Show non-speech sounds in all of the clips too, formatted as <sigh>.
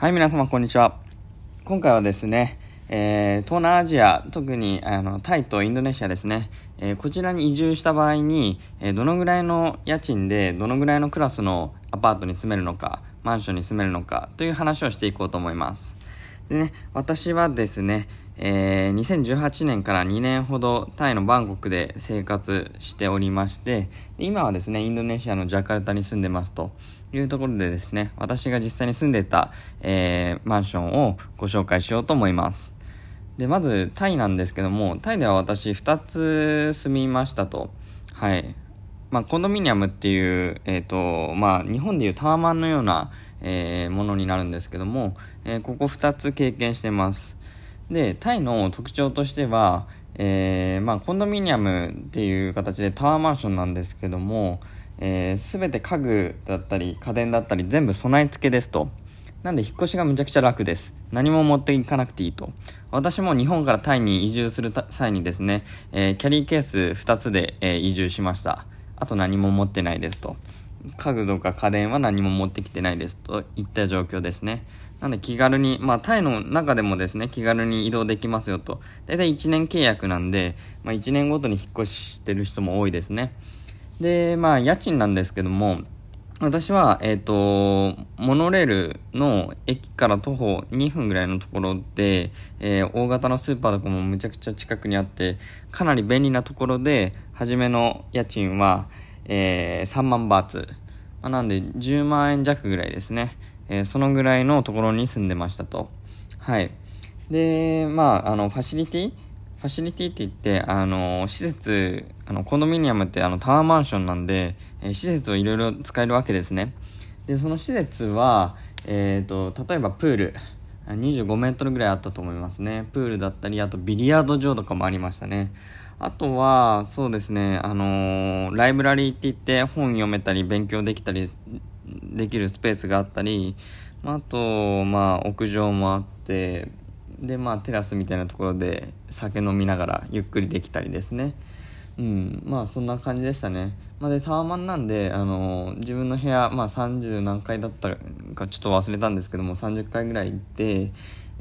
はい、皆様こんにちは。今回はですね、えー、東南アジア、特にあのタイとインドネシアですね、えー、こちらに移住した場合に、えー、どのぐらいの家賃で、どのぐらいのクラスのアパートに住めるのか、マンションに住めるのかという話をしていこうと思います。でね、私はですね、えー、2018年から2年ほどタイのバンコクで生活しておりまして今はですねインドネシアのジャカルタに住んでますというところでですね私が実際に住んでた、えー、マンションをご紹介しようと思います。でまずタイなんですけどもタイでは私2つ住みましたと。はい。まあ、コンドミニアムっていう、えっ、ー、と、まあ、日本でいうタワマンのような、えー、ものになるんですけども、えー、ここ2つ経験してます。で、タイの特徴としては、えー、まあ、コンドミニアムっていう形でタワーマンションなんですけども、えー、全て家具だったり家電だったり全部備え付けですと。なんで引っ越しがむちゃくちゃ楽です。何も持っていかなくていいと。私も日本からタイに移住する際にですね、えー、キャリーケース2つで、えー、移住しました。あと何も持ってないですと。家具とか家電は何も持ってきてないですといった状況ですね。なんで気軽に、まあタイの中でもですね、気軽に移動できますよと。だいたい1年契約なんで、まあ1年ごとに引っ越ししてる人も多いですね。で、まあ家賃なんですけども、私は、えっ、ー、と、モノレールの駅から徒歩2分ぐらいのところで、えー、大型のスーパーとかもむちゃくちゃ近くにあって、かなり便利なところで、初めの家賃は、えー、3万バーツ。まあ、なんで10万円弱ぐらいですね。え、そのぐらいのところに住んでましたと。はい。で、まあ、あの、ファシリティファシリティって言って、あの、施設、あの、コンドミニアムってあの、タワーマンションなんで、えー、施設をいろいろ使えるわけですね。で、その施設は、えっ、ー、と、例えばプール、25メートルぐらいあったと思いますね。プールだったり、あとビリヤード場とかもありましたね。あとは、そうですね、あのー、ライブラリーって言って本読めたり勉強できたりできるスペースがあったり、まあと、まあ、屋上もあって、で、まあ、テラスみたいなところで酒飲みながらゆっくりできたりですね。うん、まあ、そんな感じでしたね。まあ、で、タワマンなんで、あの自分の部屋、まあ、30何階だったかちょっと忘れたんですけども、30階ぐらい行って、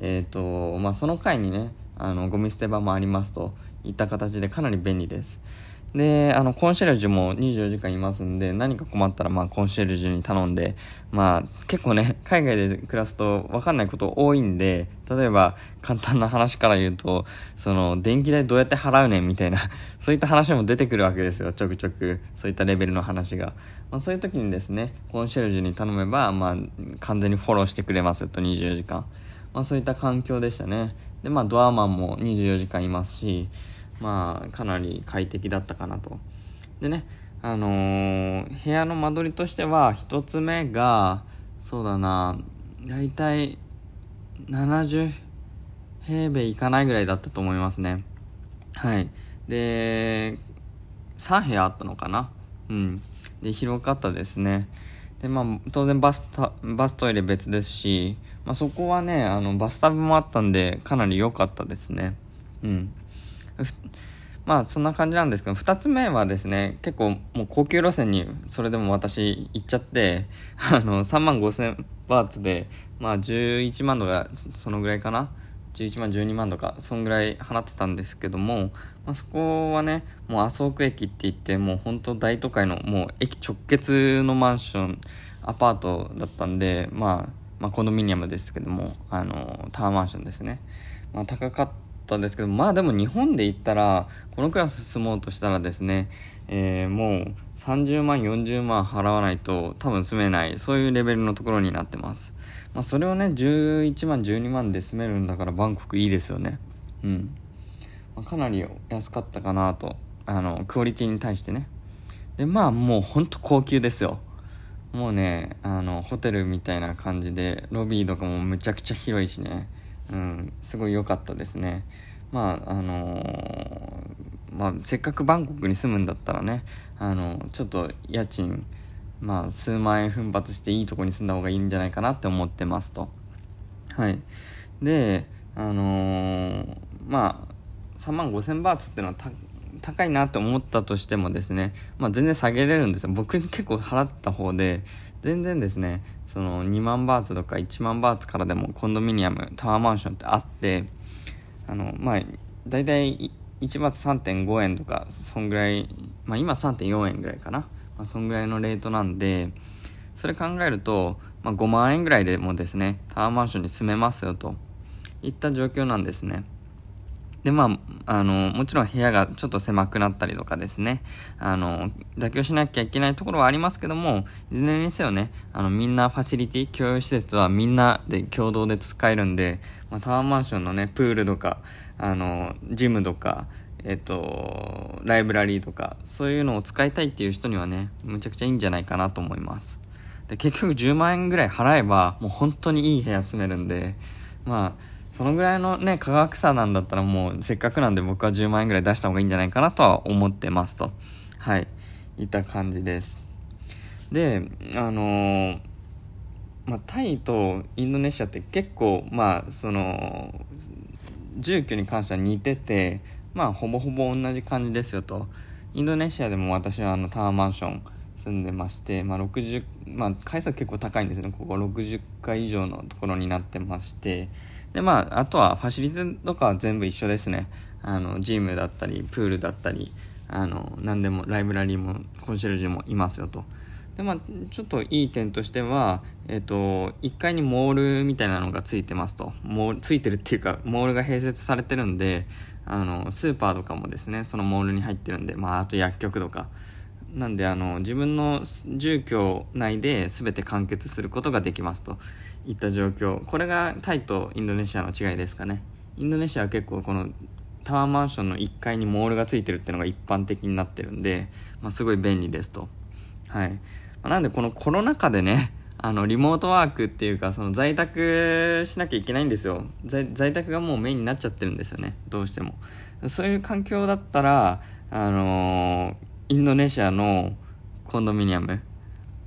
えっ、ー、と、まあ、その階にね、あの、ゴミ捨て場もありますといった形でかなり便利です。で、あの、コンシェルジュも24時間いますんで、何か困ったら、まあ、コンシェルジュに頼んで、まあ、結構ね、<laughs> 海外で暮らすと分かんないこと多いんで、例えば、簡単な話から言うと、その、電気代どうやって払うねんみたいな、<laughs> そういった話も出てくるわけですよ、ちょくちょく。そういったレベルの話が。まあ、そういう時にですね、コンシェルジュに頼めば、まあ、完全にフォローしてくれますと、24時間。まあ、そういった環境でしたね。で、まあ、ドアマンも24時間いますし、まあ、かなり快適だったかなと。でね、あのー、部屋の間取りとしては、一つ目が、そうだな、だいたい70平米いかないぐらいだったと思いますね。はい。で、3部屋あったのかなうん。で、広かったですね。で、まあ、当然バスタ、バストイレ別ですし、まあ、そこはね、あの、バスタブもあったんで、かなり良かったですね。うん。まあそんな感じなんですけど、2つ目はですね、結構もう高級路線にそれでも私行っちゃって、あの、3万5千バーツで、まあ11万とかそのぐらいかな？11万、12万とか、そんぐらい払ってたんですけども、まあ、そこはね、もう麻生区駅って言って、もう本当大都会の、もう駅直結のマンション、アパートだったんで、まあ、まあコンドミニアムですけども、あの、タワーマンションですね。まあ高かったったんですけどまあでも日本で言ったらこのクラス住もうとしたらですね、えー、もう30万40万払わないと多分住めないそういうレベルのところになってます、まあ、それをね11万12万で住めるんだからバンコクいいですよね。うん、まあ、かなり安かったかなとあのクオリティに対してね。でまあもうほんと高級ですよ。もうねあのホテルみたいな感じでロビーとかもむちゃくちゃ広いしね。うん、すごい良かったですね。まあ、あのー、まあ、せっかくバンコクに住むんだったらね、あのちょっと家賃、まあ、数万円奮発していいとこに住んだ方がいいんじゃないかなって思ってますと。はい。で、あのー、まあ、3万5千バーツっていうのは高いなって思ったとしてもですね、まあ、全然下げれるんですよ。僕結構払った方で、全然ですねその2万バーツとか1万バーツからでもコンドミニアムタワーマンションってあってあのまあ大体1バーツ3.5円とかそんぐらいまあ今3.4円ぐらいかな、まあ、そんぐらいのレートなんでそれ考えると、まあ、5万円ぐらいでもですねタワーマンションに住めますよといった状況なんですね。で、まあ、あの、もちろん部屋がちょっと狭くなったりとかですね、あの、妥協しなきゃいけないところはありますけども、いずれにせよね、あの、みんなファシリティ、共有施設はみんなで共同で使えるんで、まあ、タワーマンションのね、プールとか、あの、ジムとか、えっと、ライブラリーとか、そういうのを使いたいっていう人にはね、むちゃくちゃいいんじゃないかなと思います。で、結局10万円ぐらい払えば、もう本当にいい部屋住めるんで、まあ、そのぐらいのね、価格差なんだったらもうせっかくなんで僕は10万円ぐらい出した方がいいんじゃないかなとは思ってますと。はい。いった感じです。で、あのー、まあ、タイとインドネシアって結構、まあ、その、住居に関しては似てて、まあ、ほぼほぼ同じ感じですよと。インドネシアでも私はあのタワーマンション住んでまして、まあ、60、まあ、階数結構高いんですよね。ここ60階以上のところになってまして、で、まあ、あとはファシリティとかは全部一緒ですね。あの、ジムだったり、プールだったり、あの、何でも、ライブラリーも、コンシェルジュもいますよと。で、まあ、ちょっといい点としては、えっ、と、1階にモールみたいなのがついてますと。モール、ついてるっていうか、モールが併設されてるんで、あの、スーパーとかもですね、そのモールに入ってるんで、まあ、あと薬局とか。なんで、あの、自分の住居内で全て完結することができますと。いった状況。これがタイとインドネシアの違いですかね。インドネシアは結構このタワーマンションの1階にモールがついてるっていうのが一般的になってるんで、まあ、すごい便利ですと。はい、なんでこのコロナ禍でね <laughs> あのリモートワークっていうかその在宅しなきゃいけないんですよ。在在宅がもうメインになっちゃってるんですよね。どうしても。そういう環境だったらあの、インドネシアのコンドミニアム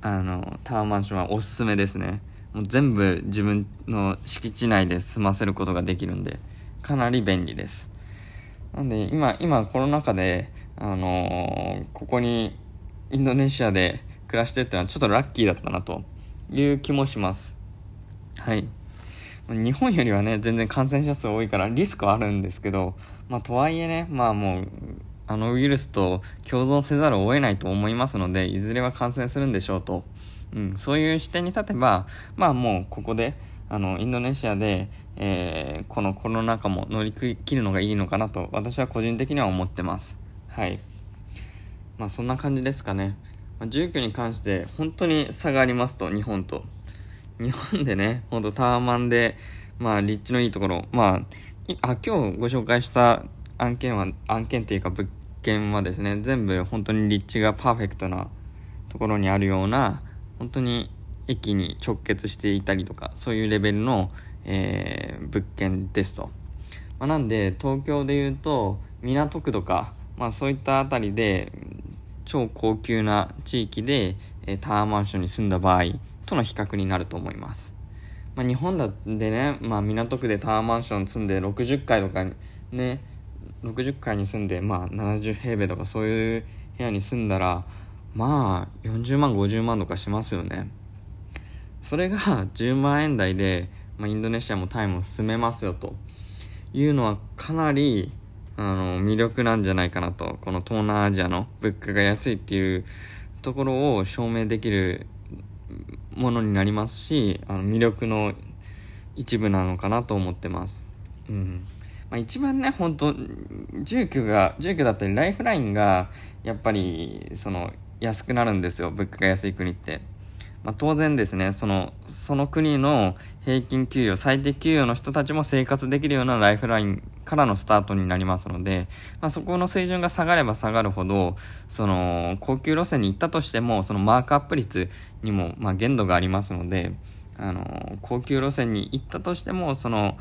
あのタワーマンションはおすすめですね。もう全部自分の敷地内で済ませることができるんで、かなり便利です。なんで、今、今コロナ禍で、あのー、ここにインドネシアで暮らしてっていうのはちょっとラッキーだったなという気もします。はい。日本よりはね、全然感染者数多いからリスクはあるんですけど、まあとはいえね、まあもう、あのウイルスと共存せざるを得ないと思いますので、いずれは感染するんでしょうと。うん、そういう視点に立てば、まあもうここで、あの、インドネシアで、えー、このコロナ禍も乗り切るのがいいのかなと、私は個人的には思ってます。はい。まあそんな感じですかね。まあ、住居に関して本当に差がありますと、日本と。日本でね、ほんとタワマンで、まあ立地のいいところ、まあ、あ、今日ご紹介した案件は、案件っていうか物件はですね、全部本当に立地がパーフェクトなところにあるような、本当に駅に直結していたりとかそういうレベルの、えー、物件ですと、まあ、なんで東京でいうと港区とか、まあ、そういった辺りで超高級な地域で、えー、タワーマンションに住んだ場合との比較になると思います、まあ、日本だでね、まあ、港区でタワーマンション住んで60階とかね60階に住んで、まあ、70平米とかそういう部屋に住んだらまあ40万50万とかしますよね。それが <laughs> 10万円台で、まあ、インドネシアもタイも進めますよと。いうのはかなりあの魅力なんじゃないかなと。この東南アジアの物価が安いっていうところを証明できるものになりますしあの魅力の一部なのかなと思ってます。うん。まあ、一番ね、本当住居が、住居だったりライフラインが、やっぱり、その、安くなるんですよ物価が安い国って、まあ、当然ですねそのその国の平均給与最低給与の人たちも生活できるようなライフラインからのスタートになりますので、まあ、そこの水準が下がれば下がるほどその高級路線に行ったとしてもそのマークアップ率にもまあ限度がありますのであの高級路線に行ったとしてもその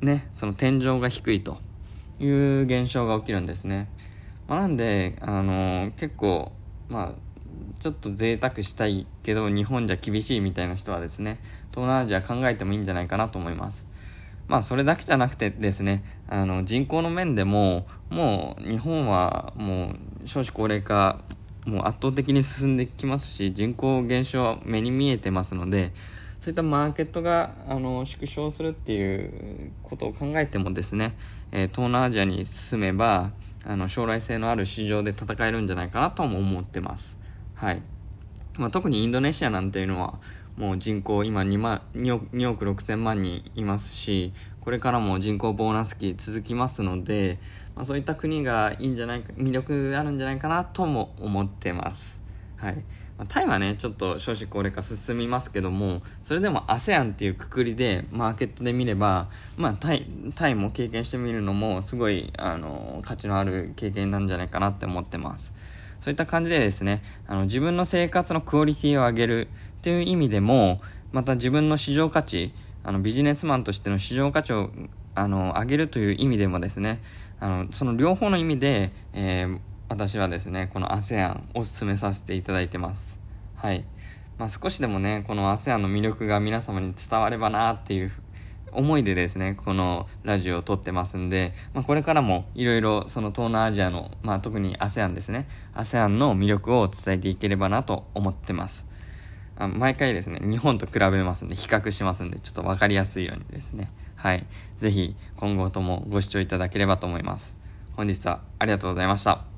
ねその天井が低いという現象が起きるんですね、まあ、なんであの結構まあちょっと贅沢したいけど日本じゃ厳しいみたいな人はですね東南アジア考えてもいいんじゃないかなと思います。まあそれだけじゃなくてですねあの人口の面でももう日本はもう少子高齢化もう圧倒的に進んできますし人口減少は目に見えてますのでそういったマーケットがあの縮小するっていうことを考えてもですね、えー、東南アジアに進めばあの将来性のある市場で戦えるんじゃないかなとも思ってます。はいまあ、特にインドネシアなんていうのはもう人口今 2, 万 2, 億2億6000万人いますしこれからも人口ボーナス期続きますので、まあ、そういった国がいいんじゃないか魅力あるんじゃないかなとも思ってます。はいまあ、タイはねちょっと少子高齢化進みますけどもそれでも ASEAN っていうくくりでマーケットで見れば、まあ、タイタイも経験してみるのもすごいあの価値のある経験なんじゃないかなって思ってます。そういった感じでですねあの自分の生活のクオリティを上げるっていう意味でもまた自分の市場価値あのビジネスマンとしての市場価値をあの上げるという意味でもですねあのその両方の意味で、えー私はですね、この ASEAN おすすめさせていただいてます。はい。まあ、少しでもね、この ASEAN の魅力が皆様に伝わればなっていう思いでですね、このラジオを撮ってますんで、まあ、これからもいろいろその東南アジアの、まあ、特に ASEAN ですね、ASEAN の魅力を伝えていければなと思ってます。あ毎回ですね、日本と比べますんで、比較しますんで、ちょっと分かりやすいようにですね、はい。ぜひ、今後ともご視聴いただければと思います。本日はありがとうございました。